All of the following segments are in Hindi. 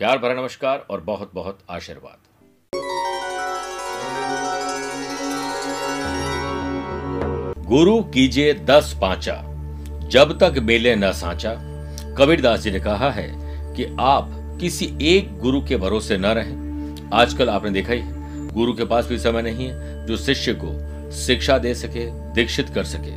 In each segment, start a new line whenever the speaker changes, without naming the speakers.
प्यार भरा नमस्कार और बहुत बहुत आशीर्वाद। गुरु कीजिए दस पांचा, जब तक मेले न सांचा। कबीरदास जी ने कहा है कि आप किसी एक गुरु के भरोसे न रहें। आजकल आपने देखा ही, गुरु के पास भी समय नहीं है जो शिष्य को शिक्षा दे सके, दीक्षित कर सके।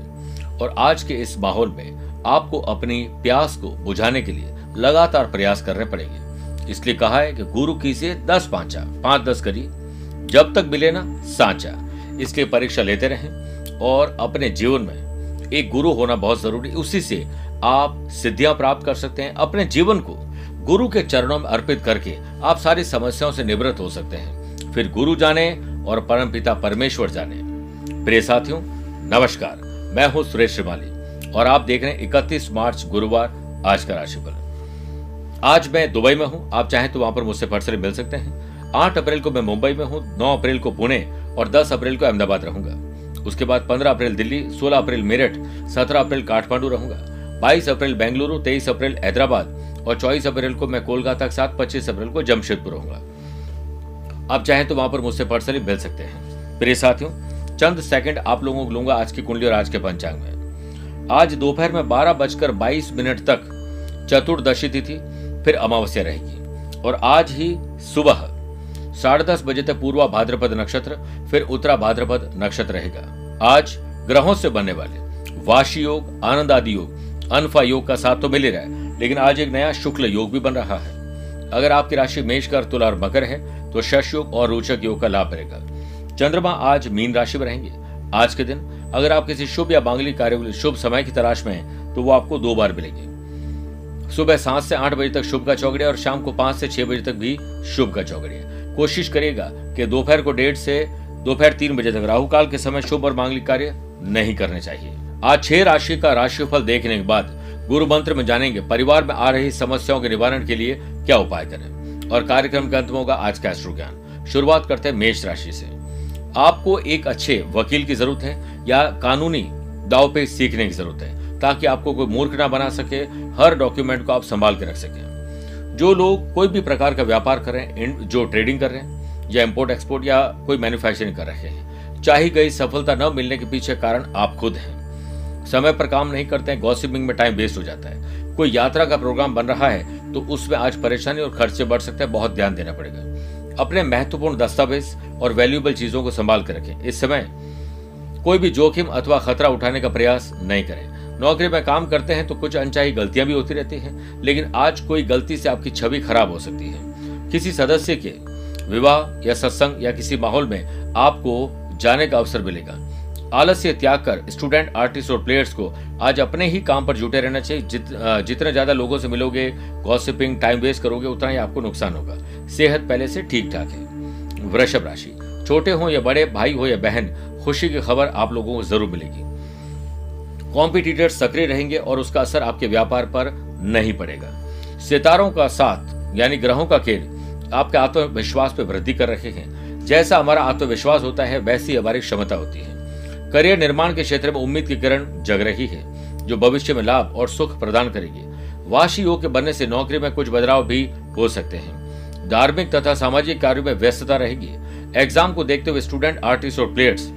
और आज के इस माहौल में आपको अपनी प्यास को बुझाने के लिए लगातार प्रयास करने पड़ेंगे। इसलिए कहा है कि गुरु कीजिए दस पांचा, पाँच दस करिए। जब तक मिले ना, सांचा। इसलिए परीक्षा लेते रहें और अपने जीवन में एक गुरु होना बहुत ज़रूरी। उसी से आप सिद्धियाँ प्राप्त कर सकते हैं। अपने जीवन को गुरु के चरणों में अर्पित करके आप सारी समस्याओं से निवृत्त हो सकते हैं। फिर गुरु जाने और परम पिता परमेश्वर जाने। प्रिय साथियों, नमस्कार। मैं हूँ सुरेश श्रीमाली और आप देख रहे हैं इकतीस मार्च गुरुवार, आज का राशिफल। आज मैं दुबई में हूँ। आप चाहें तो वहाँ पर मुझसे पर्सनली मिल सकते हैं। आठ अप्रैल को मैं मुंबई में हूँ, नौ अप्रैल को पुणे और दस अप्रैल को अहमदाबाद रहूँगा। उसके बाद 15 अप्रैल दिल्ली 16 अप्रैल मेरठ 17 अप्रैल काठमांडू रहूँगा। 22 अप्रैल बेंगलुरु 23 अप्रैल हैदराबाद और 24 अप्रैल को मैं कोलकाता के साथ 25 अप्रैल को जमशेदपुर रहूँगा। आप चाहें तो वहाँ पर मुझसे पर्सनली मिल सकते हैं। प्रिय साथियों, चंद सेकंड आप लोगों को लूँगा आज की कुंडली और आज के पंचांग में। आज दोपहर में बारह बजकर बाईस मिनट तक चतुर्दशी तिथि फिर अमावस्या रहेगी। और आज ही सुबह साढ़े दस बजे तक पूर्वा भाद्रपद नक्षत्र, फिर उत्तरा भाद्रपद नक्षत्र रहेगा। आज ग्रहों से बनने वाले वाशी योग आनंद आदि योग, अनफा योग का साथ तो मिल ही रहा है, लेकिन आज एक नया शुक्ल योग भी बन रहा है। अगर आपकी राशि मेष कर तुला और मकर है तो शश योग और रोचक योग का लाभ रहेगा। चंद्रमा आज मीन राशि में रहेंगे। आज के दिन अगर आप किसी शुभ या मांगलिक कार्य शुभ समय की तलाश में हैं तो वो आपको दो बार मिलेंगे। सुबह सात से आठ बजे तक शुभ का चौकड़िया और शाम को पाँच से छह बजे तक भी शुभ का चौकड़िया कोशिश करेगा कि दोपहर को डेढ़ से दोपहर तीन बजे तक राहु काल के समय शुभ और मांगलिक कार्य नहीं करने चाहिए। आज छह राशि का राशिफल देखने के बाद गुरु मंत्र में जानेंगे, परिवार में आ रही समस्याओं के निवारण के लिए क्या उपाय करें और कार्यक्रम के अंत होगा आज का एस्ट्रो ज्ञान शुरुआत करते हैं मेष राशि से। आपको एक अच्छे वकील की ज़रूरत है या कानूनी दाव पे सीखने की ज़रूरत है। ताकि आपको कोई मूर्ख ना बना सके, हर डॉक्यूमेंट को आप संभाल के रख सकें। जो लोग कोई भी प्रकार का व्यापार कर जो ट्रेडिंग कर रहे हैं, या इम्पोर्ट एक्सपोर्ट या कोई मैन्युफैक्चरिंग कर रहे हैं, चाहे गई सफलता न मिलने के पीछे कारण आप खुद हैं। समय पर काम नहीं करते हैं गॉसिपिंग में टाइम वेस्ट हो जाता है। कोई यात्रा का प्रोग्राम बन रहा है तो उसमें आज परेशानी और खर्चे बढ़ सकते हैं, बहुत ध्यान देना पड़ेगा। अपने महत्वपूर्ण दस्तावेज़ और वैल्यूएबल चीज़ों को संभाल कर रखें। इस समय कोई भी जोखिम अथवा खतरा उठाने का प्रयास नहीं करें। नौकरी में काम करते हैं तो कुछ अनचाही गलतियाँ भी होती रहती हैं लेकिन आज कोई गलती से आपकी छवि खराब हो सकती है। किसी सदस्य के विवाह या सत्संग या किसी माहौल में आपको जाने का अवसर मिलेगा। आलस्य त्याग कर स्टूडेंट आर्टिस्ट और प्लेयर्स को आज अपने ही काम पर जुटे रहना चाहिए। जित, जितने ज़्यादा लोगों से मिलोगे गॉसिपिंग टाइम वेस्ट करोगे उतना ही आपको नुकसान होगा। सेहत पहले से ठीक ठाक है। वृषभ राशि। छोटे हो या बड़े भाई हो या बहन खुशी की खबर आप लोगों को ज़रूर मिलेगी। कॉम्पिटिटर सक्रिय रहेंगे और उसका असर आपके व्यापार पर नहीं पड़ेगा। सितारों का साथ, यानी ग्रहों का खेल, आपके आत्मविश्वास पर वृद्धि कर रहे हैं। जैसा हमारा आत्मविश्वास होता है, वैसी हमारी क्षमता होती है। करियर निर्माण के क्षेत्र में उम्मीद की किरण जग रही है, जो भविष्य में लाभ और सुख प्रदान करेगी। वाशी योग के बनने से नौकरी में कुछ बदलाव भी हो सकते हैं। धार्मिक तथा सामाजिक कार्यों में व्यस्तता रहेगी। एग्ज़ाम को देखते हुए स्टूडेंट आर्टिस्ट और प्लेयर्स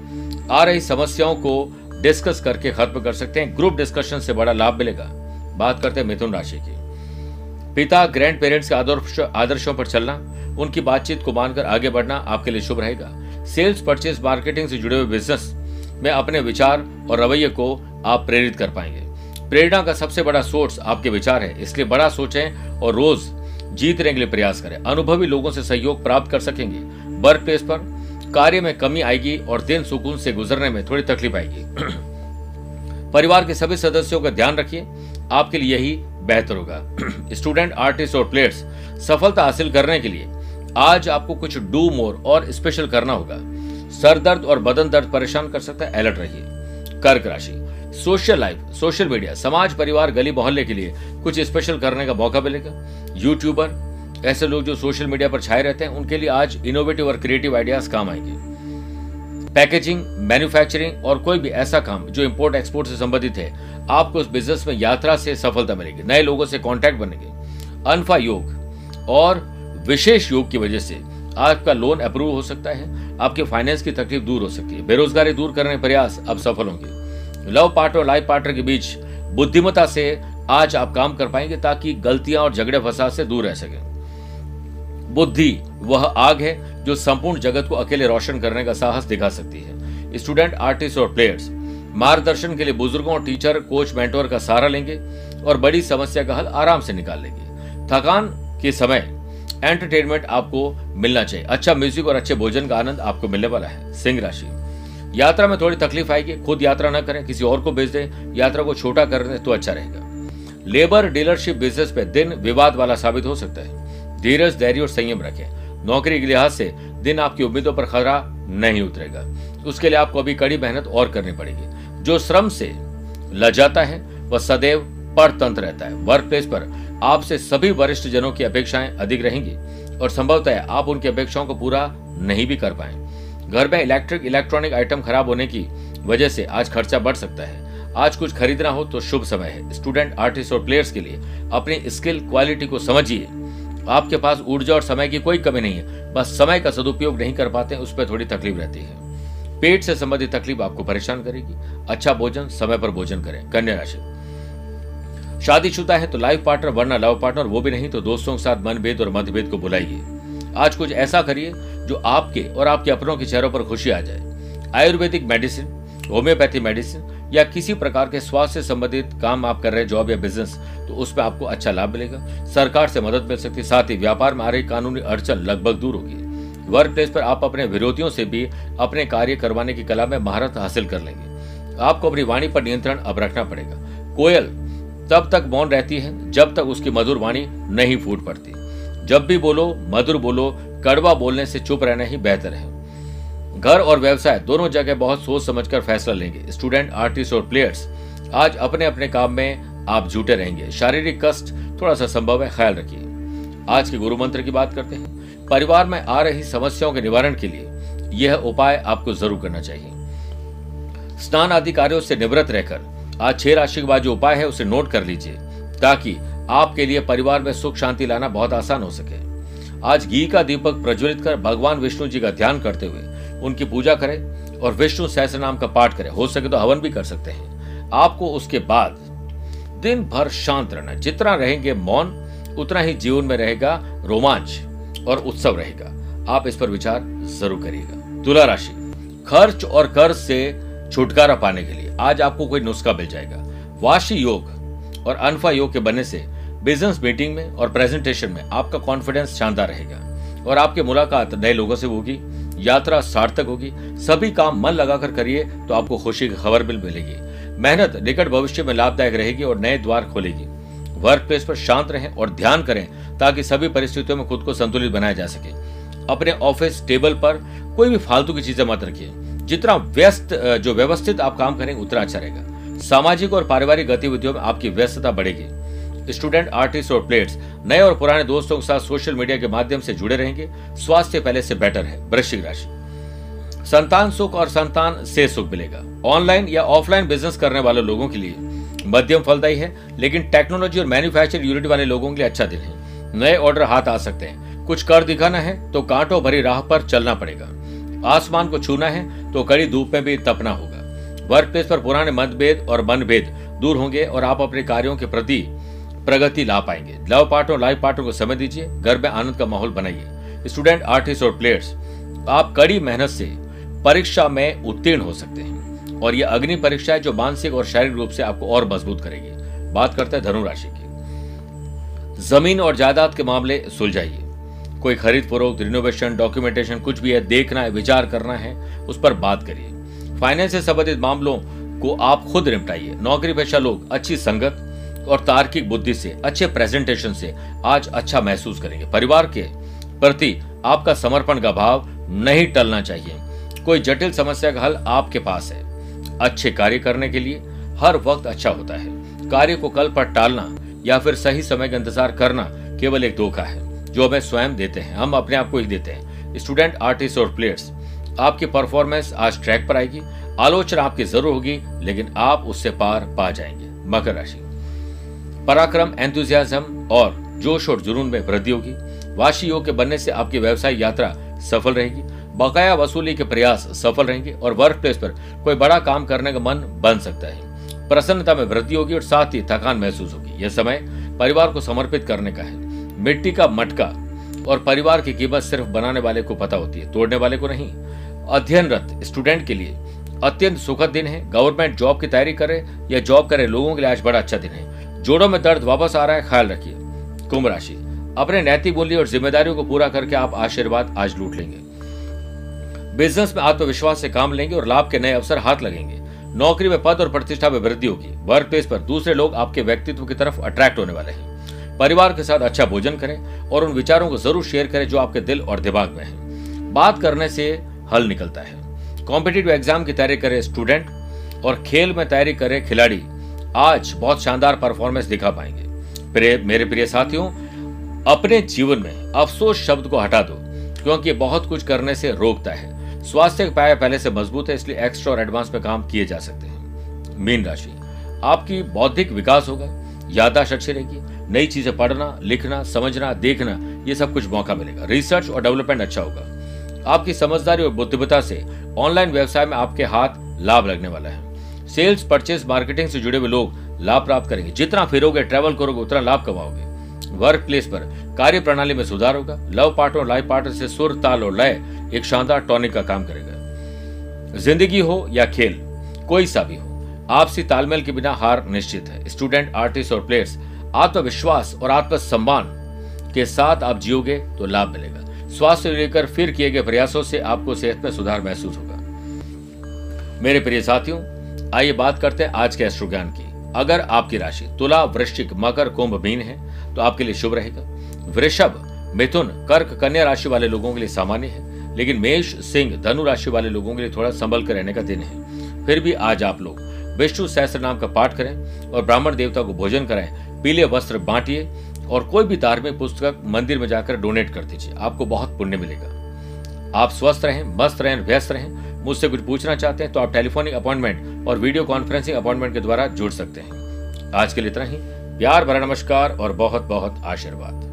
आ रही समस्याओं को डिस्कस करके खत्म कर सकते हैं। ग्रुप डिस्कशन से बड़ा लाभ मिलेगा। बात करते हैं मिथुन राशि की। पिता, ग्रैंड पेरेंट्स के आदर्श पर चलना, उनकी बातचीत को मानकर आगे बढ़ना आपके लिए शुभ रहेगा। सेल्स परचेज मार्केटिंग से जुड़े हुए बिज़नेस में अपने विचार और रवैये को आप प्रेरित कर पाएँगे। प्रेरणा का सबसे बड़ा सोर्स आपके विचार है, इसलिए बड़ा सोचें और रोज जीतने के लिए प्रयास करें। अनुभवी लोगों से सहयोग प्राप्त कर सकेंगे। वर्क प्लेस पर कार्य में कमी आएगी और दिन सुकून से गुजरने में थोड़ी तकलीफ़ आएगी। परिवार के सभी सदस्यों का ध्यान रखिए। आपके लिए यही बेहतर होगा। स्टूडेंट, आर्टिस्ट और प्लेयर्स, सफलता हासिल करने के लिए आज आपको कुछ डू मोर और स्पेशल करना होगा। सर दर्द और बदन दर्द परेशान कर सकता है, अलर्ट रहिए। कर्क राशि, सोशल लाइफ, सोशल मीडिया, समाज, परिवार, गली मोहल्ले के लिए कुछ स्पेशल करने का मौका मिलेगा। यूट्यूबर ऐसे लोग जो सोशल मीडिया पर छाए रहते हैं, उनके लिए आज इनोवेटिव और क्रिएटिव आइडियाज़ काम आएँगे। पैकेजिंग मैन्युफैक्चरिंग और कोई भी ऐसा काम जो इंपोर्ट एक्सपोर्ट से संबंधित है, आपको उस बिज़नेस में यात्रा से सफलता मिलेगी, नए लोगों से कॉन्टैक्ट बनेंगे। अनफा योग और विशेष योग की वजह से आपका लोन अप्रूव हो सकता है, आपके फाइनेंस की तकलीफ़ दूर हो सकती है, बेरोजगारी दूर करने के प्रयास अब सफल होंगे। लव पार्टनर और लाइफ पार्टनर के बीच बुद्धिमता से आज आप काम कर पाएँगे ताकि गलतियाँ और झगड़े फसाद से दूर रह सके। बुद्धि, वह आग है, जो संपूर्ण जगत को अकेले रोशन करने का साहस दिखा सकती है। स्टूडेंट, आर्टिस्ट और प्लेयर्स, मार्गदर्शन के लिए बुज़ुर्गों और टीचर, कोच, मेंटोर का सहारा लेंगे और बड़ी समस्या का हल आराम से निकाल लेंगे। थकान के समय एंटरटेनमेंट आपको मिलना चाहिए। अच्छा म्यूज़िक और अच्छे भोजन का आनंद आपको मिलने वाला है। सिंह राशि। यात्रा में थोड़ी तकलीफ़ आएगी, खुद यात्रा न करें, किसी और को भेज दें, यात्रा को छोटा कर दें तो अच्छा रहेगा। लेबर डीलरशिप बिज़नेस पे दिन विवाद वाला साबित हो सकता है। धीरज, धैर्य और संयम रखें। नौकरी के लिहाज से दिन आपकी उम्मीदों पर खतरा नहीं उतरेगा। उसके लिए आपको अभी कड़ी मेहनत और करनी पड़ेगी। जो श्रम से लजाता है, वह सदैव परतंत्र रहता है। वर्क प्लेस पर आपसे सभी वरिष्ठ जनों की अपेक्षाएँ अधिक रहेंगी और संभवतः आप उनकी अपेक्षाओं को पूरा नहीं भी कर पाए। घर में इलेक्ट्रिक इलेक्ट्रॉनिक आइटम खराब होने की वजह से आज खर्चा बढ़ सकता है। आज कुछ खरीदना हो तो शुभ समय है। स्टूडेंट आर्टिस्ट और प्लेयर्स के लिए अपनी स्किल क्वालिटी को समझिए। आपके पास ऊर्जा और समय की कोई कमी नहीं है। बस समय का सदुपयोग नहीं कर पाते, उस पर थोड़ी तकलीफ़ रहती है। पेट से संबंधित तकलीफ़ आपको परेशान करेगी। अच्छा भोजन, समय पर भोजन करें। कन्या राशि। शादीशुदा है तो लाइफ पार्टनर वरना लव पार्टनर वो भी नहीं तो दोस्तों के साथ मनभेद और मतभेद को बुलाइए आज कुछ ऐसा करिए जो आपके और आपके अपनों के चेहरों पर खुशी आ जाए। आयुर्वेदिक मेडिसिन होम्योपैथी मेडिसिन या किसी प्रकार के स्वास्थ्य से संबंधित काम आप कर रहे हैं जॉब या बिज़नेस तो उस पर आपको अच्छा लाभ मिलेगा। सरकार से मदद मिल सकती है, साथ ही व्यापार में आ रही कानूनी अड़चन लगभग दूर होगी। वर्क प्लेस पर आप अपने विरोधियों से भी अपने कार्य करवाने की कला में महारत हासिल कर लेंगे। आपको अपनी वाणी पर नियंत्रण अब रखना पड़ेगा। कोयल, तब तक मौन रहती है जब तक उसकी मधुर वाणी नहीं फूट पड़ती। जब भी बोलो, मधुर बोलो, कड़वा बोलने से चुप रहना ही बेहतर है। घर और व्यवसाय दोनों जगह बहुत सोच समझकर फैसला लेंगे। स्टूडेंट आर्टिस्ट और प्लेयर्स आज अपने अपने काम में आप जुटे रहेंगे। शारीरिक कष्ट थोड़ा सा संभव है, ख्याल रखिए। आज के गुरु मंत्र की बात करते हैं। परिवार में आ रही समस्याओं के निवारण के लिए यह उपाय आपको ज़रूर करना चाहिए। स्नान आदि कार्यों से निवृत्त रहकर आज छह राशि के बाद जो उपाय है, उसे नोट कर लीजिए, ताकि आपके लिए परिवार में सुख शांति लाना बहुत आसान हो सके। आज घी का दीपक प्रज्वलित कर भगवान विष्णु जी का ध्यान करते हुए उनकी पूजा करें और विष्णु सहस्र नाम का पाठ करें। हो सके तो हवन भी कर सकते हैं। आपको उसके बाद दिन भर शांत रहना। जितना रहेंगे मौन, उतना ही जीवन में रहेगा रोमांच और उत्सव रहेगा। आप इस पर विचार ज़रूर करिएगा। तुला राशि, खर्च और कर्ज से छुटकारा पाने के लिए आज आपको कोई नुस्खा मिल जाएगा। वाशी योग और अनफा योग के बनने से बिज़नेस मीटिंग में और प्रेजेंटेशन में आपका कॉन्फिडेंस शानदार रहेगा और आपकी मुलाकात नए लोगों से होगी। यात्रा सार्थक होगी। सभी काम मन लगाकर करिए तो आपको खुशी की खबर भी मिलेगी। मेहनत निकट भविष्य में लाभदायक रहेगी और नए द्वार खोलेगी। वर्क प्लेस पर शांत रहें और ध्यान करें, ताकि सभी परिस्थितियों में खुद को संतुलित बनाया जा सके। अपने ऑफ़िस टेबल पर कोई भी फालतू की चीज़ें मत रखिए। जितना व्यस्त जो व्यवस्थित आप काम करें, उतना अच्छा रहेगा। सामाजिक और पारिवारिक गतिविधियों में आपकी व्यस्तता बढ़ेगी। स्टूडेंट आर्टिस्ट और प्लेयर्स नए और पुराने दोस्तों के साथ सोशल मीडिया के माध्यम से जुड़े रहेंगे। स्वास्थ्य पहले से बेटर है। वृश्चिक राशि। संतान सुख और संतान से सुख मिलेगा। ऑनलाइन या ऑफलाइन बिज़नेस करने वाले लोगों के लिए मध्यम फलदायी है, लेकिन टेक्नोलॉजी और मैन्युफैक्चर यूनिट वाले लोगों के लिए अच्छा दिन है। नए ऑर्डर हाथ आ सकते हैं। कुछ कर दिखाना है तो कांटों भरी राह पर चलना पड़ेगा। आसमान को छूना है तो कड़ी धूप में भी तपना होगा। वर्क प्लेस पर पुराने मतभेद और मनभेद दूर होंगे और आप अपने कार्यों के प्रति प्रगति ला पाएँगे। लव पार्ट और लाइफ पार्टनर को समय दीजिए, घर में आनंद का माहौल बनाइए। स्टूडेंट, आर्टिस्ट और प्लेयर्स, आप कड़ी मेहनत से परीक्षा में उत्तीर्ण हो सकते हैं। और यह अग्नि परीक्षा है जो मानसिक और शारीरिक रूप से आपको और मज़बूत करेगी। बात करते हैं धनु राशि की। ज़मीन और जायदाद के मामले सुलझाइए। कोई खरीद फरोख्त रिनोवेशन डॉक्यूमेंटेशन कुछ भी है, देखना है, विचार करना है, उस पर बात करिए। फाइनेंस से संबंधित मामलों को आप खुद निपटाइए। नौकरी पेशा लोग, अच्छी संगत और तार्किक बुद्धि से, अच्छे प्रेजेंटेशन से आज अच्छा महसूस करेंगे। परिवार के प्रति आपका समर्पण का भाव नहीं टलना चाहिए। कोई जटिल समस्या का हल आपके पास है। अच्छे कार्य करने के लिए हर वक्त अच्छा होता है। कार्य को कल पर टालना या फिर सही समय का इंतज़ार करना केवल एक धोखा है। जो हमें स्वयं देते हैं, हम अपने आप को ही देते हैं। स्टूडेंट आर्टिस्ट और प्लेयर्स आपकी परफॉर्मेंस आज ट्रैक पर आएगी। आलोचना आपकी ज़रूर होगी, लेकिन आप उससे पार पा जाएँगे। मकर राशि। पराक्रम एंथुजियाज्म और जोश और जुनून में वृद्धि होगी। वाशी योग के बनने से आपकी व्यवसाय यात्रा सफल रहेगी। बकाया वसूली के प्रयास सफल रहेंगे और वर्क प्लेस पर कोई बड़ा काम करने का मन बन सकता है। प्रसन्नता में वृद्धि होगी और साथ ही थकान महसूस होगी। यह समय परिवार को समर्पित करने का है। मिट्टी का मटका और परिवार की कीमत सिर्फ़ बनाने वाले को पता होती है, तोड़ने वाले को नहीं। अध्ययनरत स्टूडेंट के लिए अत्यंत सुखद दिन है। गवर्नमेंट जॉब की तैयारी करे या जॉब करे, लोगों के लिए आज बड़ा अच्छा दिन है। जोड़ों में दर्द वापस आ रहा है, ख्याल रखिए। कुंभ राशि। अपने नैतिक मूल्य और जिम्मेदारियों को पूरा करके आप आशीर्वाद आज लूट लेंगे। बिज़नेस में आत्मविश्वास से काम लेंगे और लाभ के नए अवसर हाथ लगेंगे। नौकरी में पद और प्रतिष्ठा में वृद्धि होगी। वर्क प्लेस पर दूसरे लोग आपके व्यक्तित्व की तरफ़ अट्रैक्ट होने वाले हैं। परिवार के साथ अच्छा भोजन करें और उन विचारों को ज़रूर शेयर करें जो आपके दिल और दिमाग में है। बात करने से हल निकलता है। कॉम्पिटेटिव एग्ज़ाम की तैयारी करे स्टूडेंट और खेल में तैयारी करे खिलाड़ी। आज बहुत शानदार परफॉर्मेंस दिखा पाएँगे। प्रिय, मेरे प्रिय साथियों, अपने जीवन में अफसोस शब्द को हटा दो, क्योंकि बहुत कुछ करने से रोकता है। स्वास्थ्य का पाया पहले से मज़बूत है, इसलिए एक्स्ट्रा और एडवांस में काम किए जा सकते हैं। मीन राशि, आपकी बौद्धिक विकास होगा यादाश्त अच्छी रहेगी, नई चीज़ें पढ़ना, लिखना, समझना, देखना, ये सब कुछ मौका मिलेगा। रिसर्च और डेवलपमेंट अच्छा होगा। आपकी समझदारी और बुद्धिमता से ऑनलाइन व्यवसाय में आपके हाथ लाभ लगने वाला है। सेल्स परचेज मार्केटिंग से जुड़े हुए लोग लाभ प्राप्त करेंगे। जितना फिरोगे ट्रेवल करोगे, उतना लाभ कमाओगे। वर्क प्लेस पर कार्य प्रणाली में सुधार होगा। लव पार्टनर लाइफ पार्टनर से सुर, ताल और लय एक शानदार टॉनिक का काम करेगा। ज़िंदगी हो या खेल, कोई सा भी हो, आपसी तालमेल के बिना हार निश्चित है। स्टूडेंट आर्टिस्ट और प्लेयर्स आत्मविश्वास और आत्मसम्मान के साथ आप जियोगे तो लाभ मिलेगा। स्वास्थ्य लेकर फिर किए गए प्रयासों से आपको सेहत में सुधार महसूस होगा। मेरे प्रिय साथियों आइए बात करते हैं आज के एस्ट्रो ज्ञान की। अगर आपकी राशि तुला, वृश्चिक, मकर, कुंभ, मीन है तो आपके लिए शुभ रहेगा। वृषभ, मिथुन, कर्क, कन्या राशि वाले लोगों के लिए सामान्य है, लेकिन मेष, सिंह, धनु राशि वाले लोगों के लिए थोड़ा संभल कर रहने का दिन है। फिर भी आज आप लोग विष्णु सहस्त्र नाम का पाठ करें और ब्राह्मण देवता को भोजन कराएँ, पीले वस्त्र बांटिए और कोई भी धार्मिक पुस्तक मंदिर में जाकर डोनेट कर दीजिए। आपको बहुत पुण्य मिलेगा। आप स्वस्थ रहें, मस्त रहें, व्यस्त रहें। मुझसे कुछ पूछना चाहते हैं तो आप टेलीफोनिक अपॉइंटमेंट और वीडियो कॉन्फ्रेंसिंग अपॉइंटमेंट के द्वारा जुड़ सकते हैं। आज के लिए इतना ही। प्यार भरा नमस्कार और बहुत बहुत आशीर्वाद।